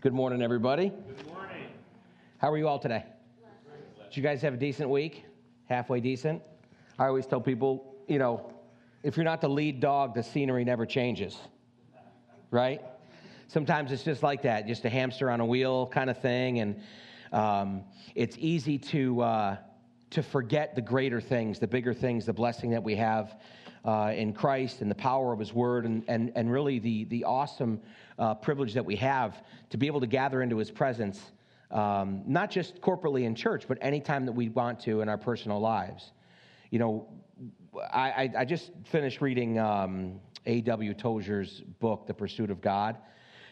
Good morning, everybody. Good morning. How are you all today? Did you guys have a decent week? Halfway decent? I always tell people, you know, if you're not the lead dog, the scenery never changes, right? Sometimes it's just like that, just a hamster on a wheel kind of thing, and um, it's easy to uh, to forget the greater things, the bigger things, the blessing that we have uh, in Christ and the power of His Word, and, and, and really the, the awesome uh, privilege that we have to be able to gather into His presence, um, not just corporately in church, but anytime that we want to in our personal lives. You know, I, I, I just finished reading um, A.W. Tozer's book, The Pursuit of God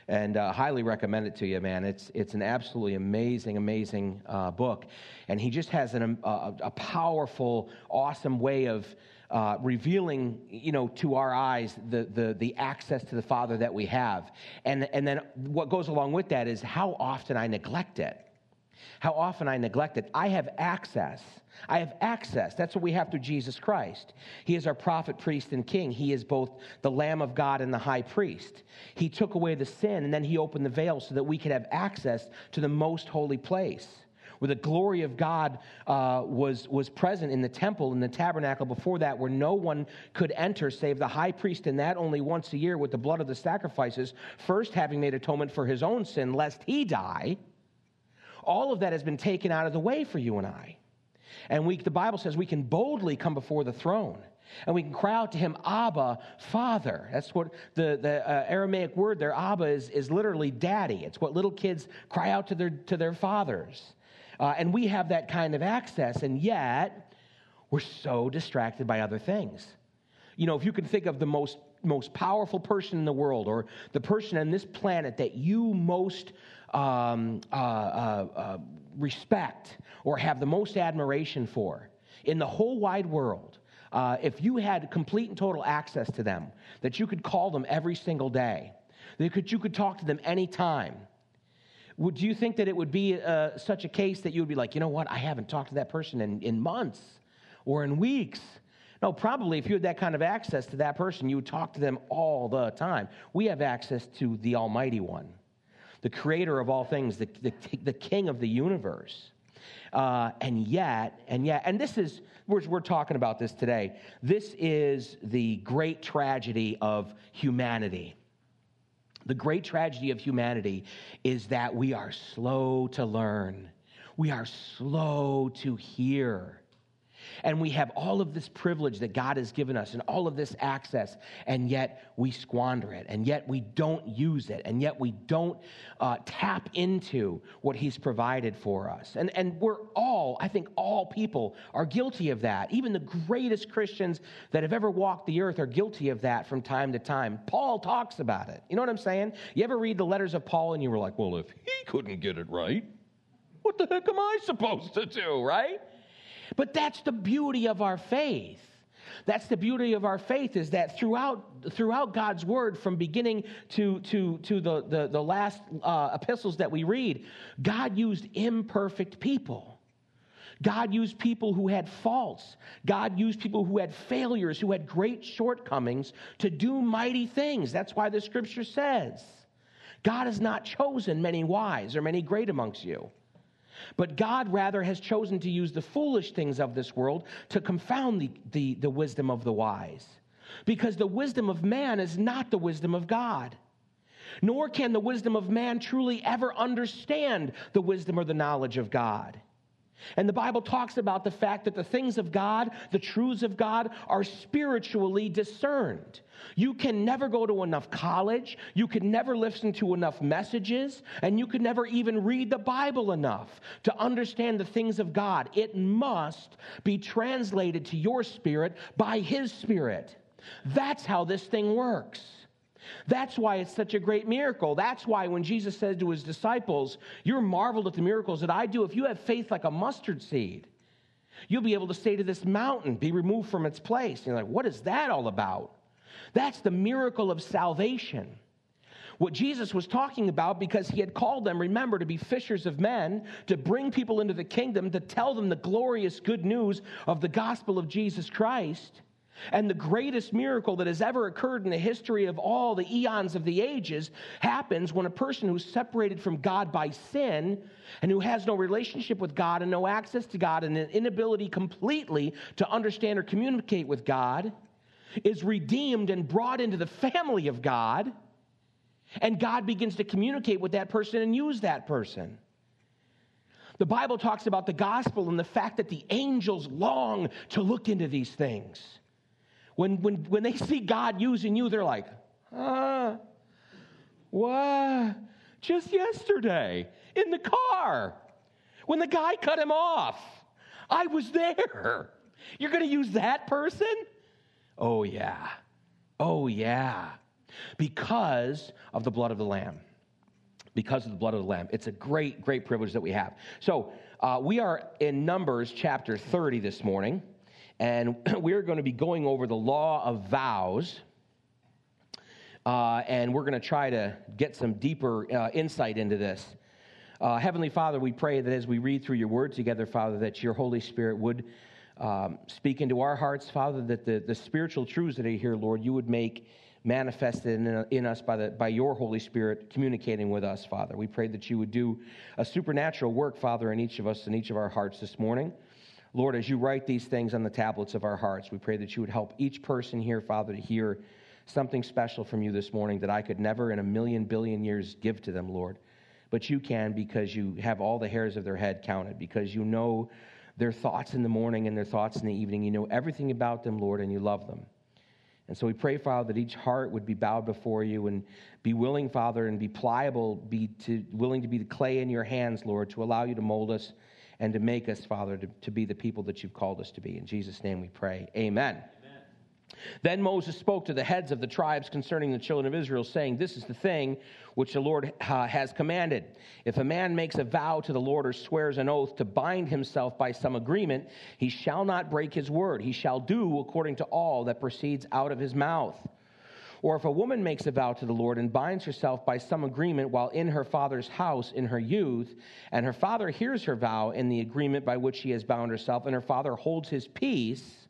and uh, highly recommend it to you, man. It's it's an absolutely amazing, amazing uh, book, and he just has an, a, a powerful, awesome way of uh, revealing, you know, to our eyes the, the, the access to the Father that we have. And, and then what goes along with that is how often I neglect it. How often I neglect it. I have access. I have access. That's what we have through Jesus Christ. He is our prophet, priest, and king. He is both the Lamb of God and the high priest. He took away the sin and then he opened the veil so that we could have access to the most holy place where the glory of God uh, was, was present in the temple, in the tabernacle before that, where no one could enter save the high priest, and that only once a year with the blood of the sacrifices, first having made atonement for his own sin, lest he die. All of that has been taken out of the way for you and I. And we, the Bible says we can boldly come before the throne. And we can cry out to him, Abba, Father. That's what the, the uh, Aramaic word there, Abba, is, is literally daddy. It's what little kids cry out to their, to their fathers. Uh, and we have that kind of access, and yet we're so distracted by other things. You know, if you can think of the most, most powerful person in the world or the person on this planet that you most um, uh, uh, uh respect or have the most admiration for in the whole wide world, uh, if you had complete and total access to them, that you could call them every single day, that could, you could talk to them anytime, would you think that it would be uh, such a case that you would be like, you know what, I haven't talked to that person in, in months or in weeks? No, probably if you had that kind of access to that person, you would talk to them all the time. We have access to the Almighty One, the creator of all things, the, the, the king of the universe. Uh, and yet, and yet, and this is, we're, we're talking about this today. This is the great tragedy of humanity. The great tragedy of humanity is that we are slow to learn, we are slow to hear. And we have all of this privilege that God has given us and all of this access, and yet we squander it, and yet we don't use it, and yet we don't uh, tap into what He's provided for us. And, and we're all, I think all people are guilty of that. Even the greatest Christians that have ever walked the earth are guilty of that from time to time. Paul talks about it. You know what I'm saying? You ever read the letters of Paul and you were like, well, if he couldn't get it right, what the heck am I supposed to do, right? But that's the beauty of our faith. That's the beauty of our faith is that throughout, throughout God's word, from beginning to, to, to the, the, the last uh, epistles that we read, God used imperfect people. God used people who had faults. God used people who had failures, who had great shortcomings to do mighty things. That's why the scripture says God has not chosen many wise or many great amongst you. But God rather has chosen to use the foolish things of this world to confound the, the, the wisdom of the wise. Because the wisdom of man is not the wisdom of God. Nor can the wisdom of man truly ever understand the wisdom or the knowledge of God. And the Bible talks about the fact that the things of God, the truths of God, are spiritually discerned. You can never go to enough college, you can never listen to enough messages, and you can never even read the Bible enough to understand the things of God. It must be translated to your spirit by His Spirit. That's how this thing works. That's why it's such a great miracle. That's why when Jesus said to his disciples, You're marveled at the miracles that I do. If you have faith like a mustard seed, you'll be able to say to this mountain, Be removed from its place. And you're like, What is that all about? That's the miracle of salvation. What Jesus was talking about because he had called them, remember, to be fishers of men, to bring people into the kingdom, to tell them the glorious good news of the gospel of Jesus Christ. And the greatest miracle that has ever occurred in the history of all the eons of the ages happens when a person who's separated from God by sin and who has no relationship with God and no access to God and an inability completely to understand or communicate with God is redeemed and brought into the family of God. And God begins to communicate with that person and use that person. The Bible talks about the gospel and the fact that the angels long to look into these things. When, when, when they see God using you, they're like, ah, what? Just yesterday in the car when the guy cut him off. I was there. You're going to use that person? Oh, yeah. Oh, yeah. Because of the blood of the Lamb. Because of the blood of the Lamb. It's a great, great privilege that we have. So, uh, we are in Numbers chapter 30 this morning and we're going to be going over the law of vows. Uh, and we're going to try to get some deeper uh, insight into this. Uh, Heavenly Father, we pray that as we read through your word together, Father, that your Holy Spirit would um, speak into our hearts, Father, that the, the spiritual truths that are here, Lord, you would make manifested in, in us by, the, by your Holy Spirit communicating with us, Father. We pray that you would do a supernatural work, Father, in each of us, in each of our hearts this morning. Lord, as you write these things on the tablets of our hearts, we pray that you would help each person here, Father, to hear something special from you this morning that I could never in a million billion years give to them, Lord. But you can because you have all the hairs of their head counted, because you know their thoughts in the morning and their thoughts in the evening. You know everything about them, Lord, and you love them. And so we pray, Father, that each heart would be bowed before you and be willing, Father, and be pliable, be to, willing to be the clay in your hands, Lord, to allow you to mold us and to make us, Father, to, to be the people that you've called us to be. In Jesus' name we pray. Amen. Amen. Then Moses spoke to the heads of the tribes concerning the children of Israel, saying, This is the thing which the Lord uh, has commanded. If a man makes a vow to the Lord or swears an oath to bind himself by some agreement, he shall not break his word. He shall do according to all that proceeds out of his mouth. Or if a woman makes a vow to the Lord and binds herself by some agreement while in her father's house in her youth, and her father hears her vow in the agreement by which she has bound herself, and her father holds his peace,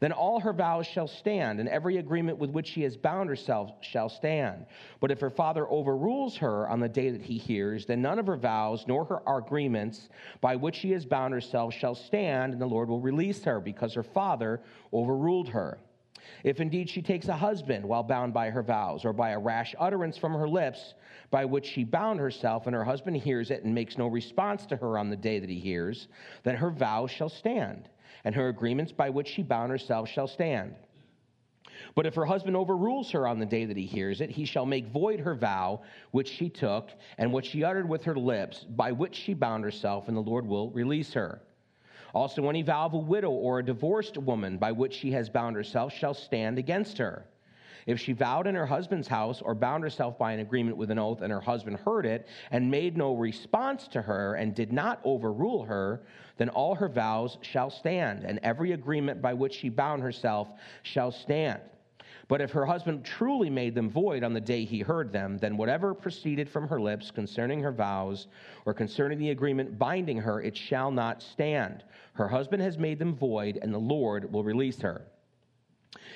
then all her vows shall stand, and every agreement with which she has bound herself shall stand. But if her father overrules her on the day that he hears, then none of her vows nor her agreements by which she has bound herself shall stand, and the Lord will release her, because her father overruled her. If indeed she takes a husband while bound by her vows, or by a rash utterance from her lips by which she bound herself, and her husband hears it and makes no response to her on the day that he hears, then her vows shall stand, and her agreements by which she bound herself shall stand. But if her husband overrules her on the day that he hears it, he shall make void her vow which she took and what she uttered with her lips, by which she bound herself, and the Lord will release her. Also, any vow of a widow or a divorced woman by which she has bound herself shall stand against her. If she vowed in her husband's house or bound herself by an agreement with an oath, and her husband heard it and made no response to her and did not overrule her, then all her vows shall stand, and every agreement by which she bound herself shall stand. But if her husband truly made them void on the day he heard them, then whatever proceeded from her lips concerning her vows or concerning the agreement binding her, it shall not stand. Her husband has made them void, and the Lord will release her.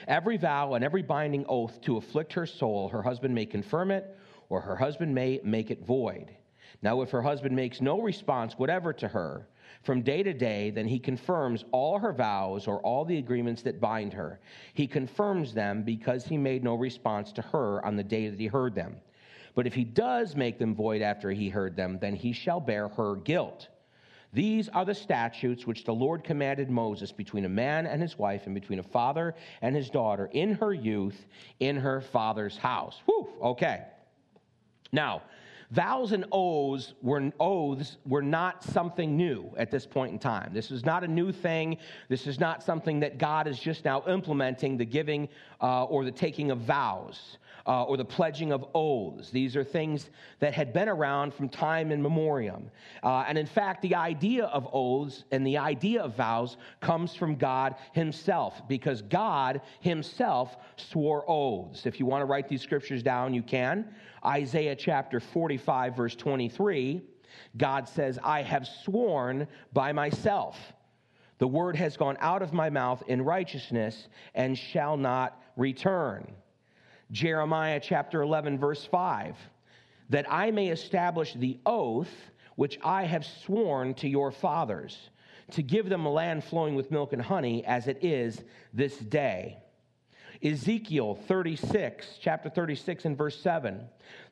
Every vow and every binding oath to afflict her soul, her husband may confirm it, or her husband may make it void. Now, if her husband makes no response whatever to her, from day to day, then he confirms all her vows or all the agreements that bind her. He confirms them because he made no response to her on the day that he heard them. But if he does make them void after he heard them, then he shall bear her guilt. These are the statutes which the Lord commanded Moses between a man and his wife, and between a father and his daughter in her youth, in her father's house. Whew, okay. Now, Vows and oaths were, oaths were not something new at this point in time. This is not a new thing. This is not something that God is just now implementing the giving uh, or the taking of vows uh, or the pledging of oaths. These are things that had been around from time in memoriam. Uh, and in fact, the idea of oaths and the idea of vows comes from God Himself because God Himself swore oaths. If you want to write these scriptures down, you can. Isaiah chapter 45, verse 23, God says, I have sworn by myself The word has gone out of my mouth in righteousness and shall not return. Jeremiah chapter 11, verse 5 that I may establish the oath which I have sworn to your fathers, to give them a land flowing with milk and honey, as it is this day. Ezekiel 36, chapter 36, and verse 7.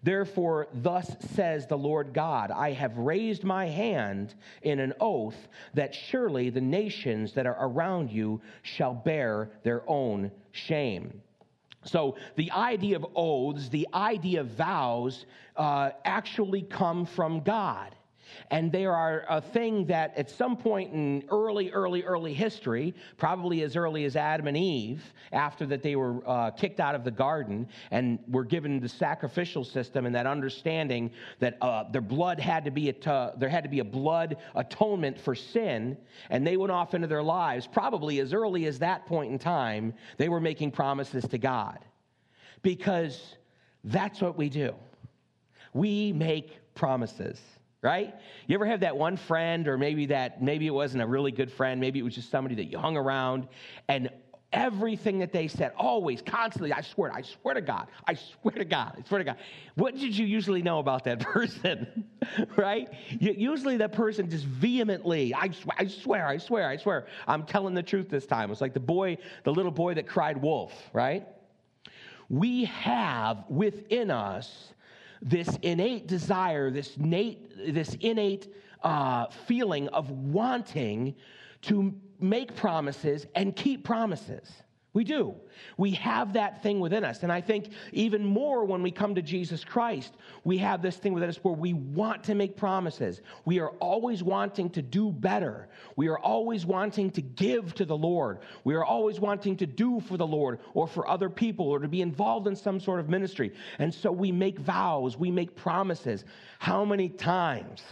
Therefore, thus says the Lord God I have raised my hand in an oath that surely the nations that are around you shall bear their own shame. So, the idea of oaths, the idea of vows, uh, actually come from God. And they are a thing that at some point in early, early, early history, probably as early as Adam and Eve, after that they were uh, kicked out of the garden and were given the sacrificial system and that understanding that uh, their blood had to be, a, there had to be a blood atonement for sin, and they went off into their lives, probably as early as that point in time, they were making promises to God. Because that's what we do. We make promises right? You ever have that one friend, or maybe that maybe it wasn't a really good friend, maybe it was just somebody that you hung around, and everything that they said, always, constantly, I swear, I swear to God, I swear to God, I swear to God. What did you usually know about that person, right? Usually that person just vehemently, I swear, I swear, I swear, I swear, I'm telling the truth this time. It's like the boy, the little boy that cried wolf, right? We have within us this innate desire, this innate, this innate uh, feeling of wanting to make promises and keep promises. We do. We have that thing within us. And I think even more when we come to Jesus Christ, we have this thing within us where we want to make promises. We are always wanting to do better. We are always wanting to give to the Lord. We are always wanting to do for the Lord or for other people or to be involved in some sort of ministry. And so we make vows, we make promises. How many times?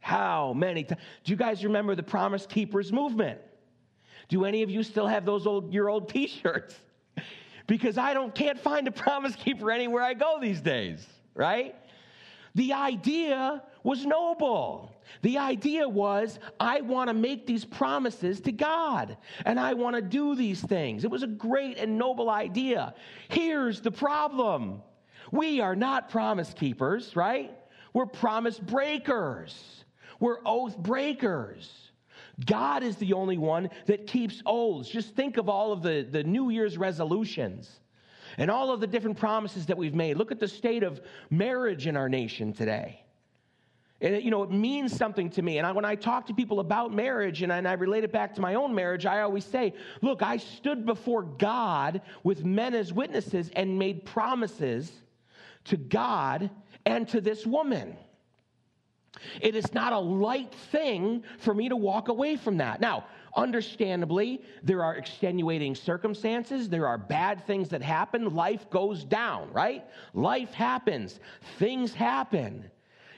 How many times? Do you guys remember the Promise Keepers movement? Do any of you still have those old your old t-shirts? because I don't can't find a promise keeper anywhere I go these days, right? The idea was noble. The idea was, I want to make these promises to God and I want to do these things. It was a great and noble idea. Here's the problem we are not promise keepers, right? We're promise breakers, we're oath breakers. God is the only one that keeps oaths. Just think of all of the, the New Year's resolutions and all of the different promises that we've made. Look at the state of marriage in our nation today. And, you know, it means something to me. And I, when I talk to people about marriage and I, and I relate it back to my own marriage, I always say, look, I stood before God with men as witnesses and made promises to God and to this woman. It is not a light thing for me to walk away from that. Now, understandably, there are extenuating circumstances, there are bad things that happen. Life goes down, right? Life happens, things happen.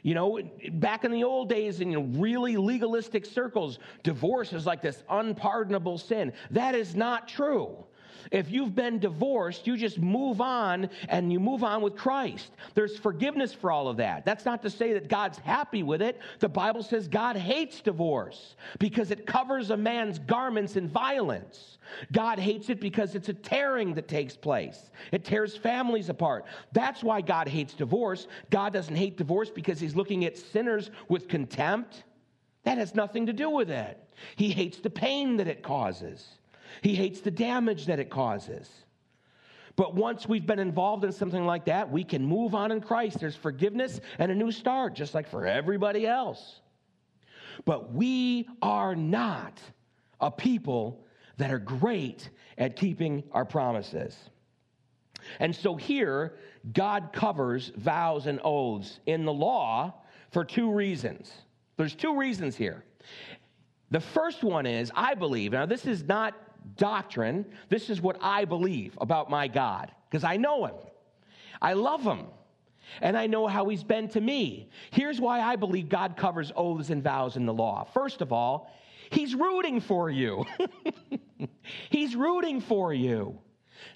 You know, back in the old days, in really legalistic circles, divorce is like this unpardonable sin. That is not true. If you've been divorced, you just move on and you move on with Christ. There's forgiveness for all of that. That's not to say that God's happy with it. The Bible says God hates divorce because it covers a man's garments in violence. God hates it because it's a tearing that takes place. It tears families apart. That's why God hates divorce. God doesn't hate divorce because he's looking at sinners with contempt. That has nothing to do with it. He hates the pain that it causes. He hates the damage that it causes. But once we've been involved in something like that, we can move on in Christ. There's forgiveness and a new start, just like for everybody else. But we are not a people that are great at keeping our promises. And so here, God covers vows and oaths in the law for two reasons. There's two reasons here. The first one is, I believe, now this is not doctrine. This is what I believe about my God because I know him. I love him. And I know how he's been to me. Here's why I believe God covers oaths and vows in the law. First of all, he's rooting for you. he's rooting for you.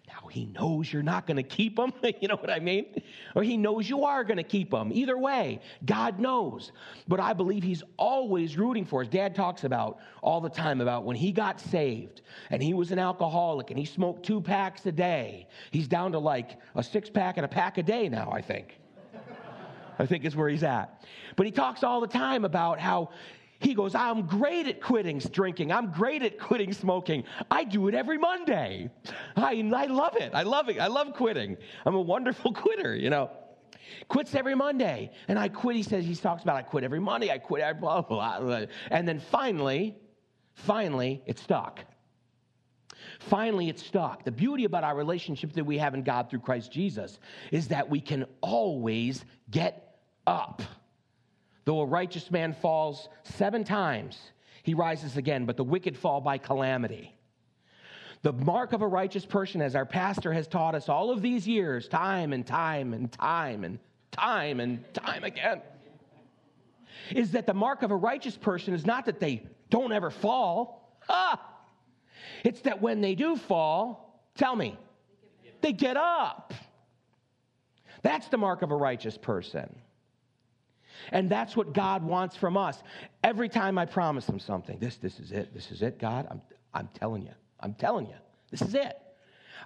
Now, he knows you're not going to keep them. you know what I mean? Or he knows you are going to keep them. Either way, God knows. But I believe he's always rooting for us. Dad talks about all the time about when he got saved and he was an alcoholic and he smoked two packs a day. He's down to like a six pack and a pack a day now, I think. I think is where he's at. But he talks all the time about how he goes, I'm great at quitting drinking. I'm great at quitting smoking. I do it every Monday. I, I love it. I love it. I love quitting. I'm a wonderful quitter, you know. Quits every Monday. And I quit. He says, he talks about I quit every Monday. I quit every blah, blah, blah. And then finally, finally, it stuck. Finally, it stuck. The beauty about our relationship that we have in God through Christ Jesus is that we can always get up. Though a righteous man falls seven times, he rises again, but the wicked fall by calamity. The mark of a righteous person, as our pastor has taught us all of these years, time and time and time and time and time again, is that the mark of a righteous person is not that they don't ever fall. Ah! It's that when they do fall, tell me, they get up. That's the mark of a righteous person. And that's what God wants from us. Every time I promise him something, this, this is it, this is it, God, I'm, I'm telling you, I'm telling you, this is it.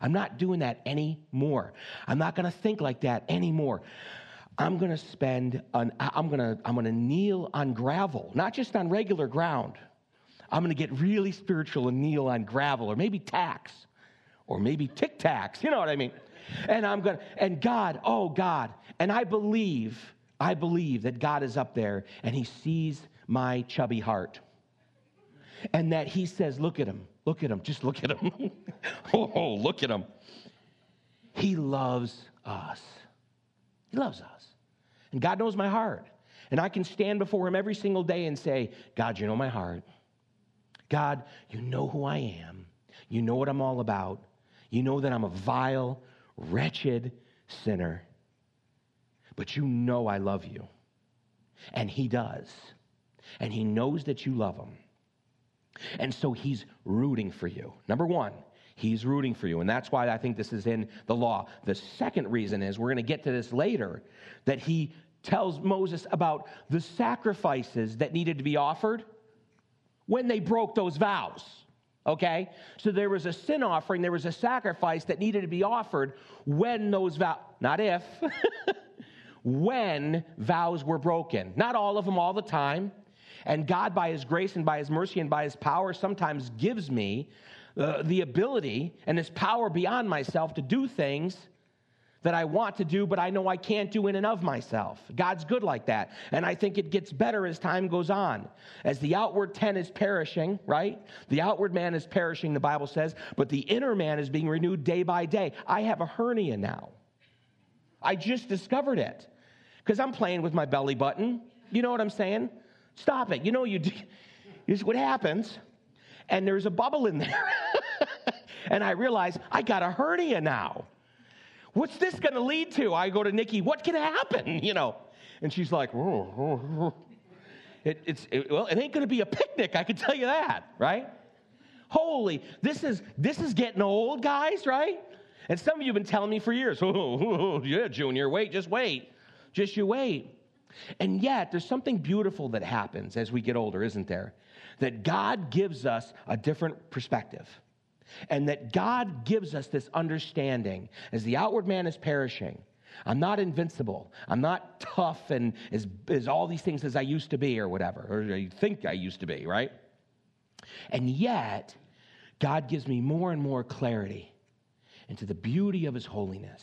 I'm not doing that anymore. I'm not going to think like that anymore. I'm going to spend, an, I'm going to, I'm going to kneel on gravel, not just on regular ground. I'm going to get really spiritual and kneel on gravel or maybe tacks or maybe tic tacs. You know what I mean? And I'm going to, and God, oh God, and I believe I believe that God is up there and he sees my chubby heart. And that he says, Look at him, look at him, just look at him. Oh, oh, look at him. He loves us. He loves us. And God knows my heart. And I can stand before him every single day and say, God, you know my heart. God, you know who I am. You know what I'm all about. You know that I'm a vile, wretched sinner but you know I love you. And he does. And he knows that you love him. And so he's rooting for you. Number one, he's rooting for you. And that's why I think this is in the law. The second reason is we're going to get to this later that he tells Moses about the sacrifices that needed to be offered when they broke those vows. Okay? So there was a sin offering, there was a sacrifice that needed to be offered when those vows, not if, when vows were broken. Not all of them all the time. And God, by His grace and by His mercy and by His power, sometimes gives me uh, the ability and His power beyond myself to do things that I want to do, but I know I can't do in and of myself. God's good like that. And I think it gets better as time goes on. As the outward tent is perishing, right? The outward man is perishing, the Bible says, but the inner man is being renewed day by day. I have a hernia now. I just discovered it because I'm playing with my belly button. You know what I'm saying? Stop it. You know, you do, this is what happens. And there's a bubble in there. and I realize I got a hernia now. What's this going to lead to? I go to Nikki, what can happen? You know, and she's like, oh, oh, oh. It, it's, it, well, it ain't going to be a picnic, I can tell you that, right? Holy, this is, this is getting old, guys, right? And some of you have been telling me for years, oh, yeah, Junior, wait, just wait. Just you wait. And yet, there's something beautiful that happens as we get older, isn't there? That God gives us a different perspective. And that God gives us this understanding as the outward man is perishing. I'm not invincible. I'm not tough and as, as all these things as I used to be, or whatever, or you think I used to be, right? And yet, God gives me more and more clarity into the beauty of His holiness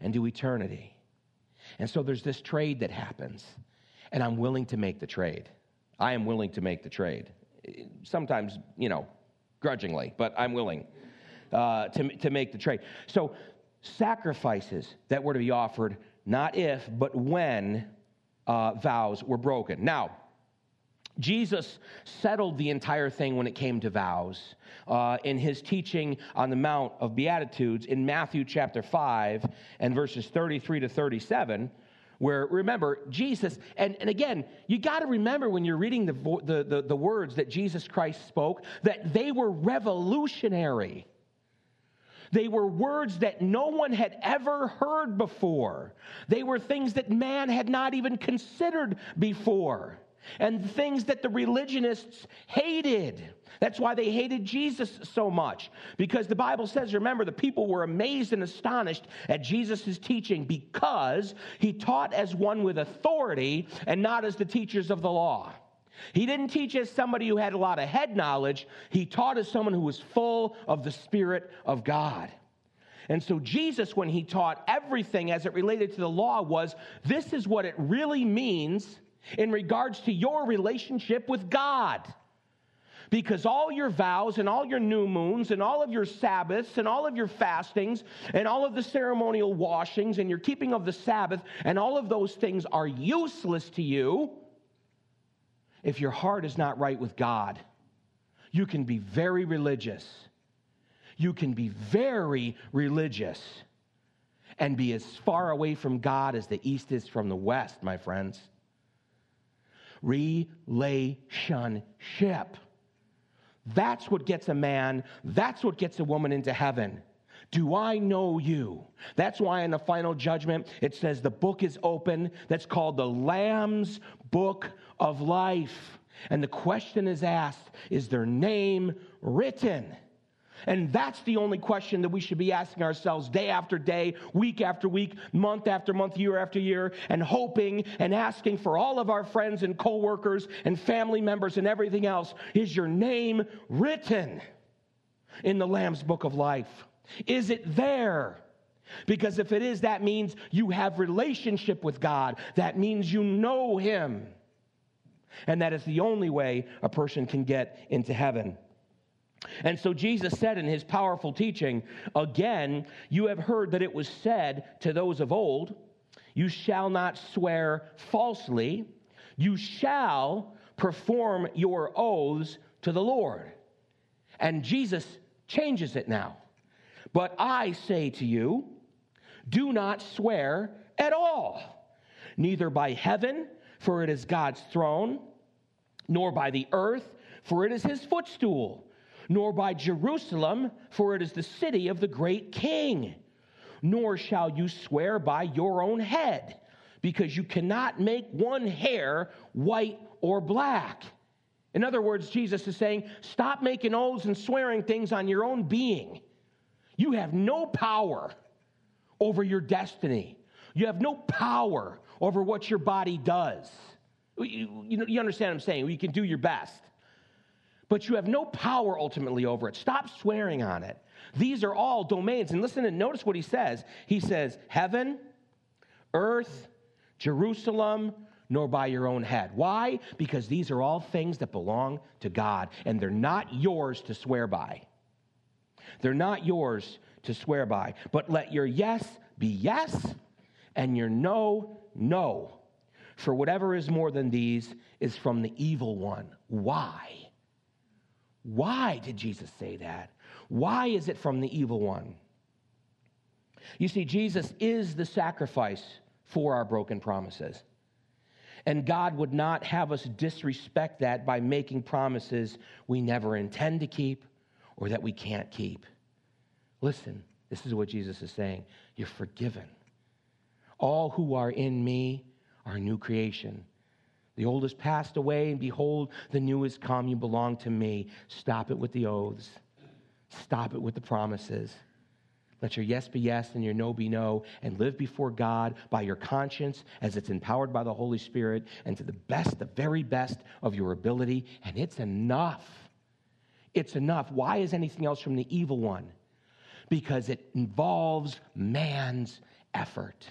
and to eternity. And so there's this trade that happens, and I'm willing to make the trade. I am willing to make the trade. Sometimes, you know, grudgingly, but I'm willing uh, to, to make the trade. So, sacrifices that were to be offered, not if, but when uh, vows were broken. Now, Jesus settled the entire thing when it came to vows uh, in his teaching on the Mount of Beatitudes in Matthew chapter 5 and verses 33 to 37. Where remember, Jesus, and, and again, you got to remember when you're reading the, the, the, the words that Jesus Christ spoke, that they were revolutionary. They were words that no one had ever heard before. They were things that man had not even considered before, and things that the religionists hated. That's why they hated Jesus so much, because the Bible says, remember, the people were amazed and astonished at Jesus' teaching because he taught as one with authority and not as the teachers of the law. He didn't teach as somebody who had a lot of head knowledge, he taught as someone who was full of the Spirit of God. And so, Jesus, when he taught everything as it related to the law, was this is what it really means in regards to your relationship with God. Because all your vows and all your new moons and all of your Sabbaths and all of your fastings and all of the ceremonial washings and your keeping of the Sabbath and all of those things are useless to you if your heart is not right with God, you can be very religious. You can be very religious and be as far away from God as the east is from the west, my friends. Relationship. That's what gets a man, that's what gets a woman into heaven. Do I know you? That's why in the final judgment it says the book is open. That's called the Lamb's book of life. And the question is asked Is their name written? And that's the only question that we should be asking ourselves day after day, week after week, month after month, year after year, and hoping and asking for all of our friends and coworkers and family members and everything else is your name written in the Lamb's book of life? Is it there? Because if it is, that means you have relationship with God. That means you know him. And that is the only way a person can get into heaven. And so Jesus said in his powerful teaching, again, you have heard that it was said to those of old, you shall not swear falsely, you shall perform your oaths to the Lord. And Jesus changes it now. But I say to you, do not swear at all, neither by heaven, for it is God's throne, nor by the earth, for it is his footstool, nor by Jerusalem, for it is the city of the great king. Nor shall you swear by your own head, because you cannot make one hair white or black. In other words, Jesus is saying, stop making oaths and swearing things on your own being. You have no power over your destiny. You have no power over what your body does. You, you, you understand what I'm saying? You can do your best. But you have no power ultimately over it. Stop swearing on it. These are all domains. And listen and notice what he says. He says, Heaven, earth, Jerusalem, nor by your own head. Why? Because these are all things that belong to God, and they're not yours to swear by. They're not yours to swear by. But let your yes be yes, and your no, no. For whatever is more than these is from the evil one. Why? Why did Jesus say that? Why is it from the evil one? You see, Jesus is the sacrifice for our broken promises. And God would not have us disrespect that by making promises we never intend to keep or that we can't keep. Listen, this is what Jesus is saying. You're forgiven. All who are in me are new creation. The old has passed away, and behold, the new come. You belong to me. Stop it with the oaths. Stop it with the promises. Let your yes be yes and your no be no, and live before God by your conscience as it's empowered by the Holy Spirit and to the best, the very best of your ability. And it's enough. It's enough. Why is anything else from the evil one? Because it involves man's effort.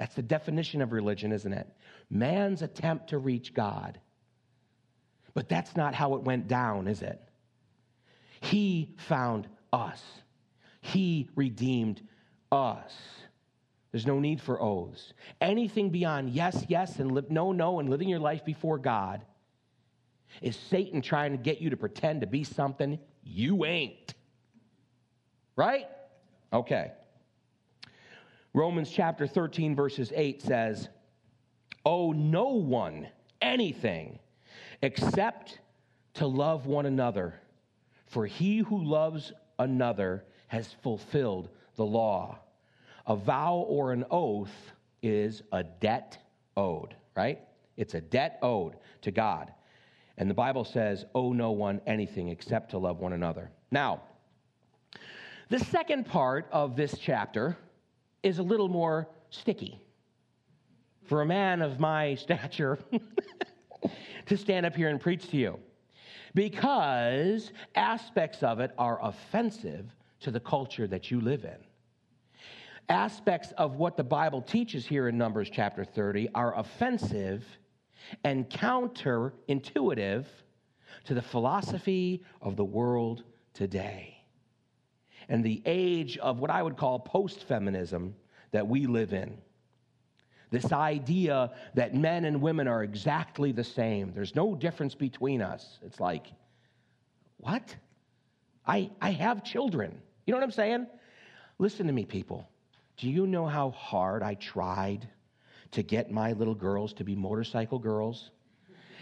That's the definition of religion, isn't it? Man's attempt to reach God. But that's not how it went down, is it? He found us, He redeemed us. There's no need for oaths. Anything beyond yes, yes, and li- no, no, and living your life before God is Satan trying to get you to pretend to be something you ain't. Right? Okay. Romans chapter 13, verses 8 says, Owe no one anything except to love one another. For he who loves another has fulfilled the law. A vow or an oath is a debt owed, right? It's a debt owed to God. And the Bible says, owe no one anything except to love one another. Now, the second part of this chapter is a little more sticky. For a man of my stature to stand up here and preach to you, because aspects of it are offensive to the culture that you live in. Aspects of what the Bible teaches here in Numbers chapter 30 are offensive and counterintuitive to the philosophy of the world today and the age of what I would call post feminism that we live in. This idea that men and women are exactly the same, there's no difference between us. It's like, what? I, I have children. You know what I'm saying? Listen to me, people. Do you know how hard I tried to get my little girls to be motorcycle girls?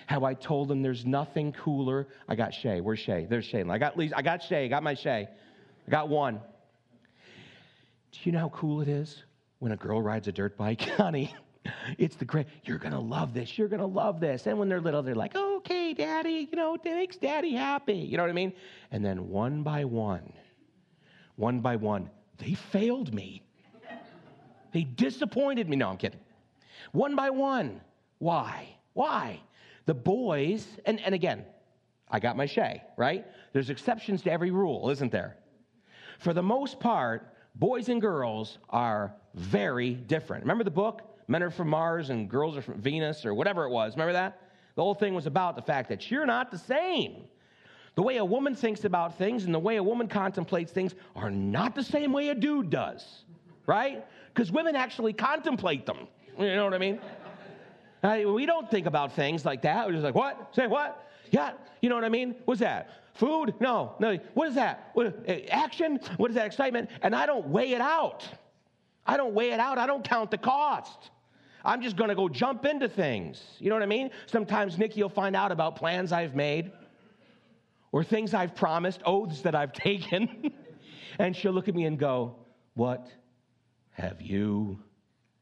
How I told them there's nothing cooler. I got Shay. Where's Shay? There's Shay. I got Lisa. I got Shay. I got my Shay. I got one. Do you know how cool it is when a girl rides a dirt bike? Honey, it's the great, you're going to love this. You're going to love this. And when they're little, they're like, okay, daddy, you know, it makes daddy happy. You know what I mean? And then one by one, one by one, they failed me. They disappointed me. No, I'm kidding. One by one. Why? Why? The boys, and, and again, I got my Shay, right? There's exceptions to every rule, isn't there? For the most part, boys and girls are very different. Remember the book? Men are from Mars and girls are from Venus or whatever it was. Remember that? The whole thing was about the fact that you're not the same. The way a woman thinks about things and the way a woman contemplates things are not the same way a dude does, right? Because women actually contemplate them. You know what I mean? we don't think about things like that. We're just like, what? Say what? Yeah. You know what I mean? What's that? Food? No, no. What is that? What, eh, action? What is that? Excitement? And I don't weigh it out. I don't weigh it out. I don't count the cost. I'm just going to go jump into things. You know what I mean? Sometimes Nikki will find out about plans I've made or things I've promised, oaths that I've taken. and she'll look at me and go, What have you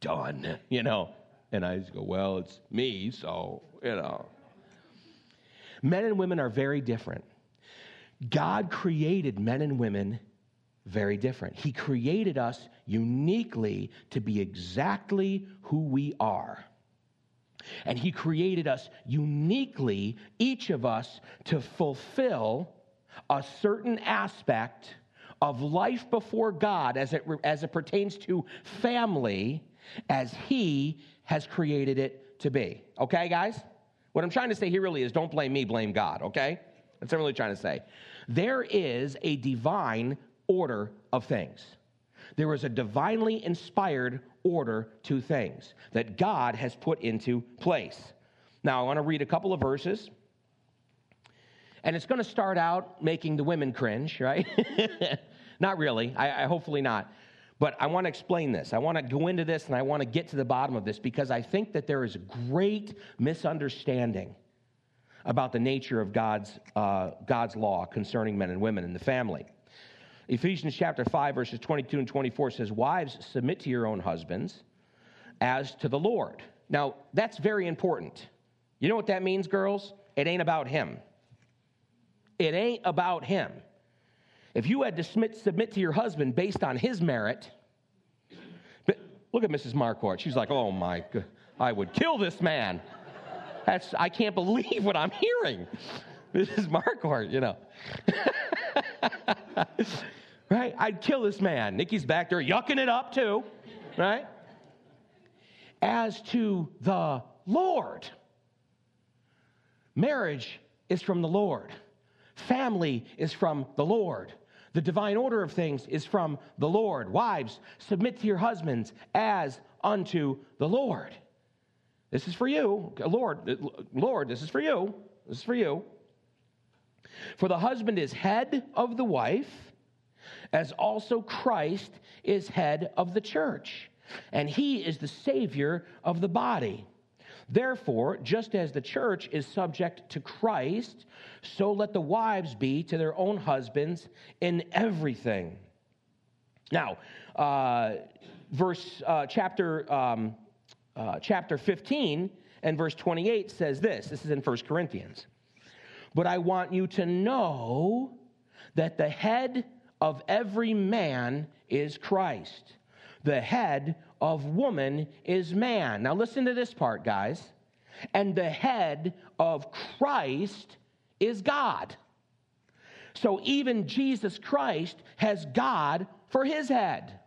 done? You know? And I just go, Well, it's me, so, you know. Men and women are very different. God created men and women very different. He created us uniquely to be exactly who we are. And He created us uniquely, each of us, to fulfill a certain aspect of life before God as it, as it pertains to family as He has created it to be. Okay, guys? What I'm trying to say here really is don't blame me, blame God, okay? That's what I'm really trying to say. There is a divine order of things. There is a divinely inspired order to things that God has put into place. Now, I want to read a couple of verses. And it's going to start out making the women cringe, right? not really. I, I hopefully not. But I want to explain this. I want to go into this and I want to get to the bottom of this because I think that there is great misunderstanding about the nature of God's, uh, God's law concerning men and women in the family. Ephesians chapter 5, verses 22 and 24 says, Wives, submit to your own husbands as to the Lord. Now, that's very important. You know what that means, girls? It ain't about him. It ain't about him. If you had to submit, to your husband based on his merit, but look at Mrs. Marquardt. She's like, oh my, God, I would kill this man. That's, I can't believe what I'm hearing. Is Marquardt, you know. right? I'd kill this man. Nikki's back there yucking it up too, right? As to the Lord, marriage is from the Lord, family is from the Lord. The divine order of things is from the Lord. Wives, submit to your husbands as unto the Lord. This is for you. Lord, Lord, this is for you. This is for you. For the husband is head of the wife, as also Christ is head of the church, and he is the Savior of the body. Therefore, just as the church is subject to Christ, so let the wives be to their own husbands in everything. Now, uh, verse uh, chapter um, uh, chapter 15 and verse 28 says this. This is in 1 Corinthians. But I want you to know that the head of every man is Christ. The head of woman is man. Now, listen to this part, guys. And the head of Christ is God. So, even Jesus Christ has God for his head.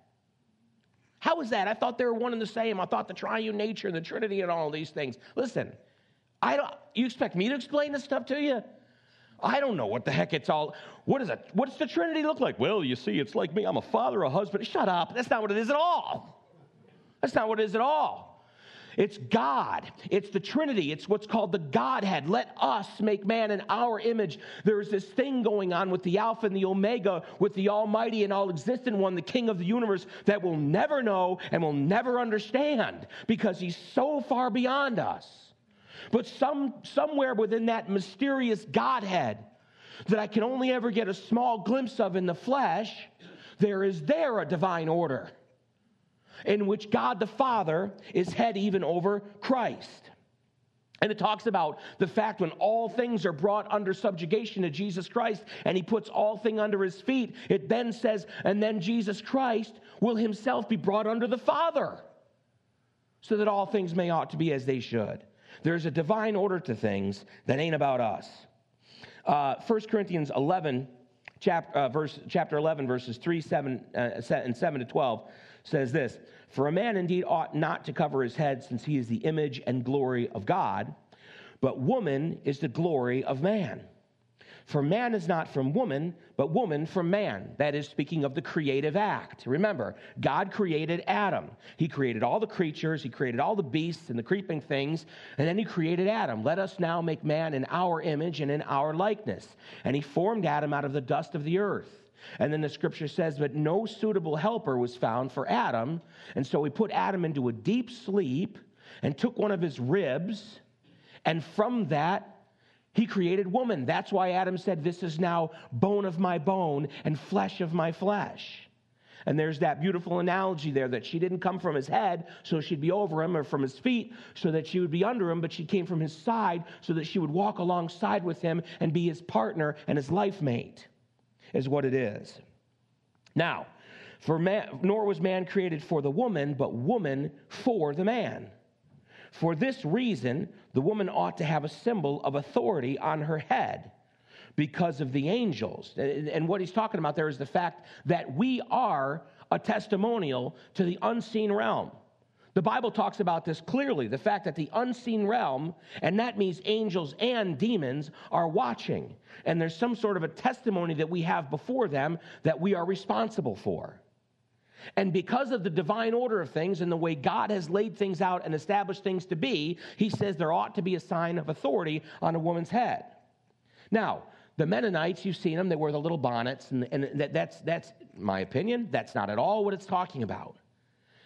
How is that? I thought they were one and the same. I thought the triune nature and the Trinity and all these things. Listen, I don't. You expect me to explain this stuff to you? I don't know what the heck it's all. What is it? What's the Trinity look like? Well, you see, it's like me. I'm a father, a husband. Shut up. That's not what it is at all. That's not what it is at all. It's God. It's the Trinity. It's what's called the Godhead. Let us make man in our image. There's this thing going on with the Alpha and the Omega, with the Almighty and all existent one, the King of the universe, that we'll never know and we'll never understand because he's so far beyond us. But some, somewhere within that mysterious Godhead that I can only ever get a small glimpse of in the flesh, there is there a divine order in which God the Father is head even over Christ. And it talks about the fact when all things are brought under subjugation to Jesus Christ and he puts all thing under his feet, it then says, and then Jesus Christ will himself be brought under the Father so that all things may ought to be as they should. There's a divine order to things that ain't about us. Uh, 1 Corinthians 11, chap, uh, verse, chapter 11, verses 3, 7, uh, and 7 to 12 says this For a man indeed ought not to cover his head, since he is the image and glory of God, but woman is the glory of man. For man is not from woman, but woman from man. That is speaking of the creative act. Remember, God created Adam. He created all the creatures, He created all the beasts and the creeping things, and then He created Adam. Let us now make man in our image and in our likeness. And He formed Adam out of the dust of the earth. And then the scripture says, But no suitable helper was found for Adam. And so he put Adam into a deep sleep and took one of his ribs. And from that, he created woman. That's why Adam said, This is now bone of my bone and flesh of my flesh. And there's that beautiful analogy there that she didn't come from his head so she'd be over him or from his feet so that she would be under him, but she came from his side so that she would walk alongside with him and be his partner and his life mate, is what it is. Now, for man, nor was man created for the woman, but woman for the man. For this reason, the woman ought to have a symbol of authority on her head because of the angels. And what he's talking about there is the fact that we are a testimonial to the unseen realm. The Bible talks about this clearly the fact that the unseen realm, and that means angels and demons, are watching. And there's some sort of a testimony that we have before them that we are responsible for. And because of the divine order of things and the way God has laid things out and established things to be, he says there ought to be a sign of authority on a woman's head. Now, the Mennonites, you've seen them, they wear the little bonnets, and, and that, that's, that's my opinion. That's not at all what it's talking about.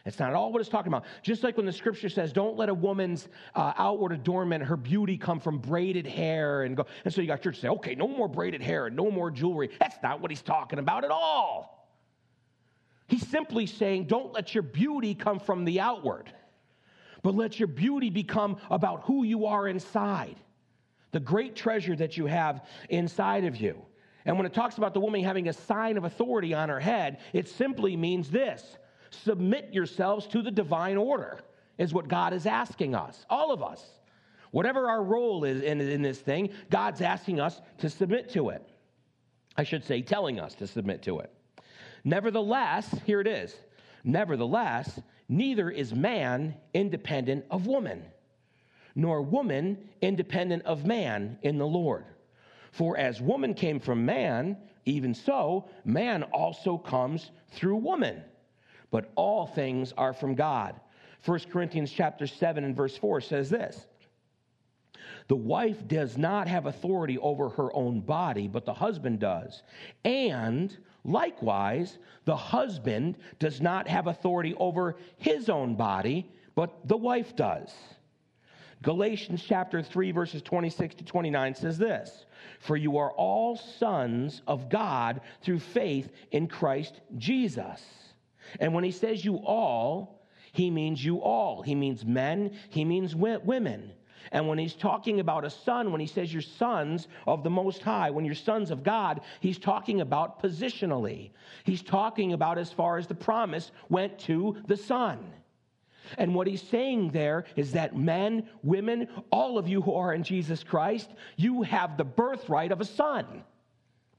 It's not all what it's talking about. Just like when the scripture says, don't let a woman's uh, outward adornment, her beauty come from braided hair and go. And so you got church say, okay, no more braided hair no more jewelry. That's not what he's talking about at all. He's simply saying, don't let your beauty come from the outward, but let your beauty become about who you are inside, the great treasure that you have inside of you. And when it talks about the woman having a sign of authority on her head, it simply means this submit yourselves to the divine order, is what God is asking us, all of us. Whatever our role is in, in this thing, God's asking us to submit to it. I should say, telling us to submit to it. Nevertheless, here it is. Nevertheless, neither is man independent of woman, nor woman independent of man in the Lord. For as woman came from man, even so, man also comes through woman. But all things are from God. 1 Corinthians chapter 7 and verse 4 says this the wife does not have authority over her own body, but the husband does. And likewise, the husband does not have authority over his own body, but the wife does. Galatians chapter 3, verses 26 to 29 says this For you are all sons of God through faith in Christ Jesus. And when he says you all, he means you all. He means men, he means women. And when he's talking about a son, when he says you're sons of the Most High, when you're sons of God, he's talking about positionally. He's talking about as far as the promise went to the son. And what he's saying there is that men, women, all of you who are in Jesus Christ, you have the birthright of a son.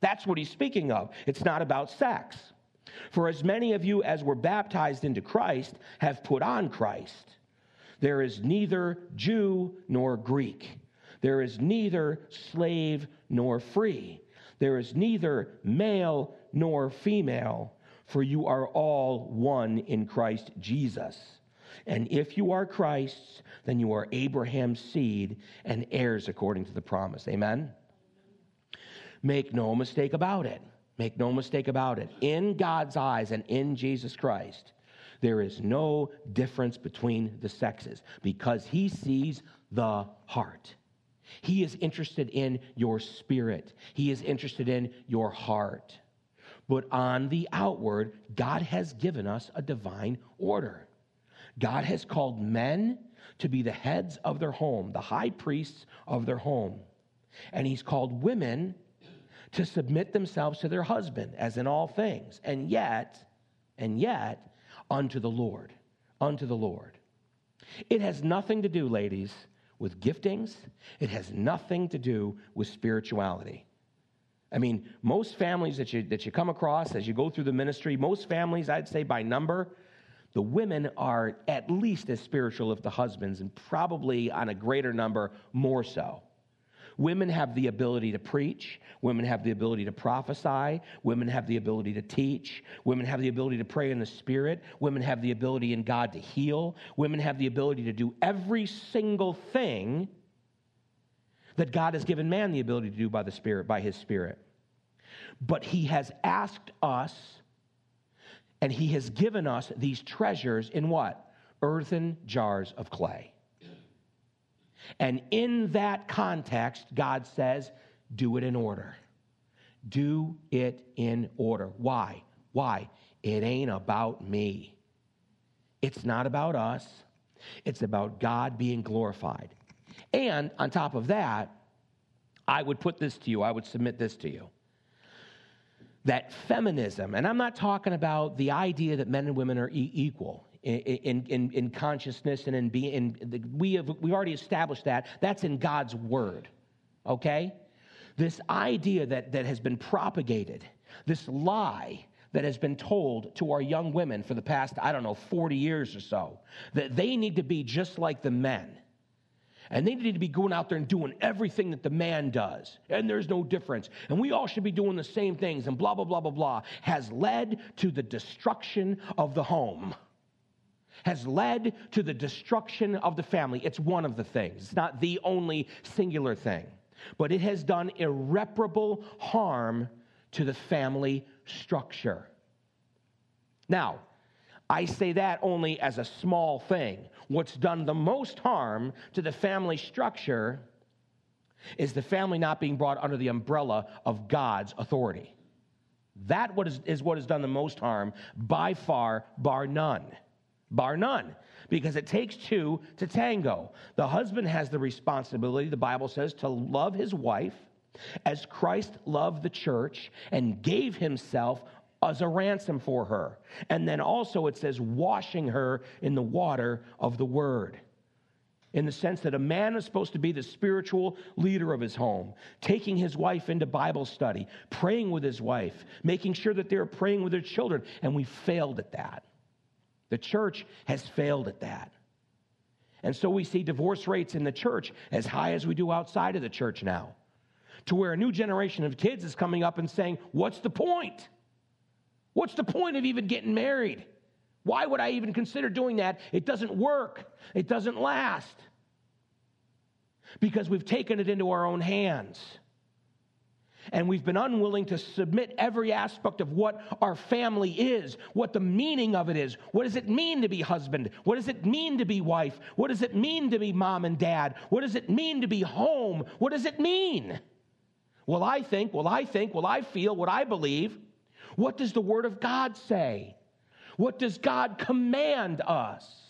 That's what he's speaking of. It's not about sex. For as many of you as were baptized into Christ have put on Christ. There is neither Jew nor Greek. There is neither slave nor free. There is neither male nor female, for you are all one in Christ Jesus. And if you are Christ's, then you are Abraham's seed and heirs according to the promise. Amen? Make no mistake about it. Make no mistake about it. In God's eyes and in Jesus Christ, there is no difference between the sexes because he sees the heart. He is interested in your spirit, he is interested in your heart. But on the outward, God has given us a divine order. God has called men to be the heads of their home, the high priests of their home. And he's called women to submit themselves to their husband, as in all things. And yet, and yet, unto the Lord, unto the Lord. It has nothing to do, ladies, with giftings. It has nothing to do with spirituality. I mean, most families that you, that you come across as you go through the ministry, most families, I'd say by number, the women are at least as spiritual as the husbands, and probably on a greater number, more so. Women have the ability to preach. Women have the ability to prophesy. Women have the ability to teach. Women have the ability to pray in the Spirit. Women have the ability in God to heal. Women have the ability to do every single thing that God has given man the ability to do by the Spirit, by His Spirit. But He has asked us, and He has given us these treasures in what? Earthen jars of clay. And in that context, God says, do it in order. Do it in order. Why? Why? It ain't about me. It's not about us. It's about God being glorified. And on top of that, I would put this to you, I would submit this to you. That feminism, and I'm not talking about the idea that men and women are e- equal in, in, in consciousness and in being. we have we already established that. That's in God's word. Okay? This idea that, that has been propagated, this lie that has been told to our young women for the past, I don't know, 40 years or so, that they need to be just like the men. And they need to be going out there and doing everything that the man does. And there's no difference. And we all should be doing the same things, and blah, blah, blah, blah, blah, has led to the destruction of the home has led to the destruction of the family. It's one of the things, it's not the only singular thing, but it has done irreparable harm to the family structure. Now, I say that only as a small thing. What's done the most harm to the family structure is the family not being brought under the umbrella of God's authority. That what is, is what has done the most harm by far, bar none bar none, because it takes two to tango. The husband has the responsibility, the Bible says, to love his wife as Christ loved the church and gave himself as a ransom for her. And then also it says, washing her in the water of the word. In the sense that a man is supposed to be the spiritual leader of his home, taking his wife into Bible study, praying with his wife, making sure that they're praying with their children. And we failed at that. The church has failed at that. And so we see divorce rates in the church as high as we do outside of the church now, to where a new generation of kids is coming up and saying, What's the point? What's the point of even getting married? Why would I even consider doing that? It doesn't work, it doesn't last. Because we've taken it into our own hands and we've been unwilling to submit every aspect of what our family is, what the meaning of it is. What does it mean to be husband? What does it mean to be wife? What does it mean to be mom and dad? What does it mean to be home? What does it mean? Well, I think, well, I think, well, I feel, what I believe. What does the Word of God say? What does God command us?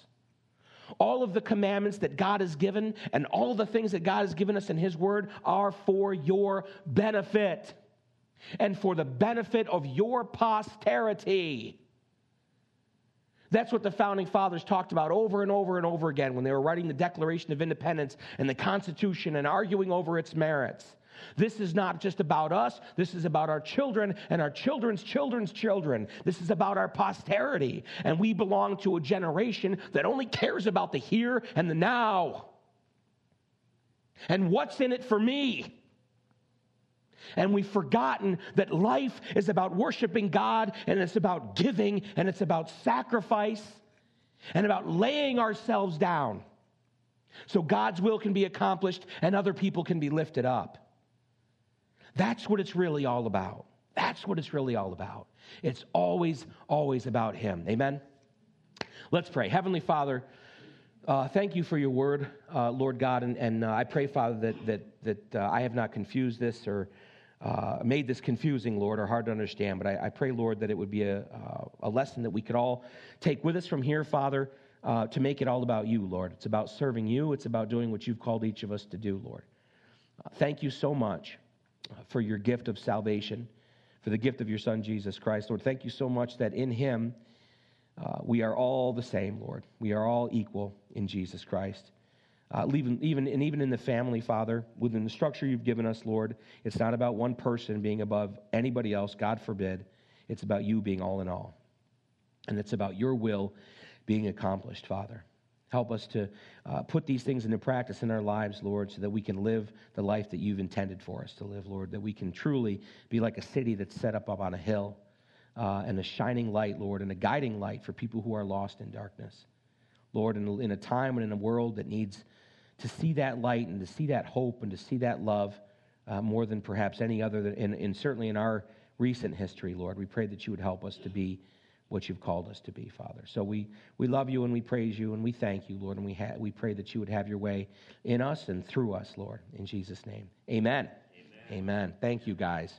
All of the commandments that God has given and all the things that God has given us in His Word are for your benefit and for the benefit of your posterity. That's what the founding fathers talked about over and over and over again when they were writing the Declaration of Independence and the Constitution and arguing over its merits. This is not just about us. This is about our children and our children's children's children. This is about our posterity. And we belong to a generation that only cares about the here and the now. And what's in it for me? And we've forgotten that life is about worshiping God and it's about giving and it's about sacrifice and about laying ourselves down so God's will can be accomplished and other people can be lifted up. That's what it's really all about. That's what it's really all about. It's always, always about Him. Amen? Let's pray. Heavenly Father, uh, thank you for your word, uh, Lord God. And, and uh, I pray, Father, that, that, that uh, I have not confused this or uh, made this confusing, Lord, or hard to understand. But I, I pray, Lord, that it would be a, uh, a lesson that we could all take with us from here, Father, to make it all about you, Lord. It's about serving you, it's about doing what you've called each of us to do, Lord. thank you so much for your gift of salvation, for the gift of your Son, Jesus Christ. Lord, thank you so much that in Him uh, we are all the same, Lord. We are all equal in Jesus Christ. Uh, even, even, and even in the family, Father, within the structure you've given us, Lord, it's not about one person being above anybody else, God forbid. It's about you being all in all. And it's about your will being accomplished, Father. Help us to uh, put these things into practice in our lives, Lord, so that we can live the life that you've intended for us to live, Lord, that we can truly be like a city that's set up, up on a hill uh, and a shining light, Lord, and a guiding light for people who are lost in darkness. Lord, in, in a time and in a world that needs to see that light and to see that hope and to see that love uh, more than perhaps any other, and, and certainly in our recent history, Lord, we pray that you would help us to be what you've called us to be, Father. So we, we love you and we praise you and we thank you, Lord, and we, ha- we pray that you would have your way in us and through us, Lord, in Jesus' name. Amen. Amen. Amen. Thank you, guys.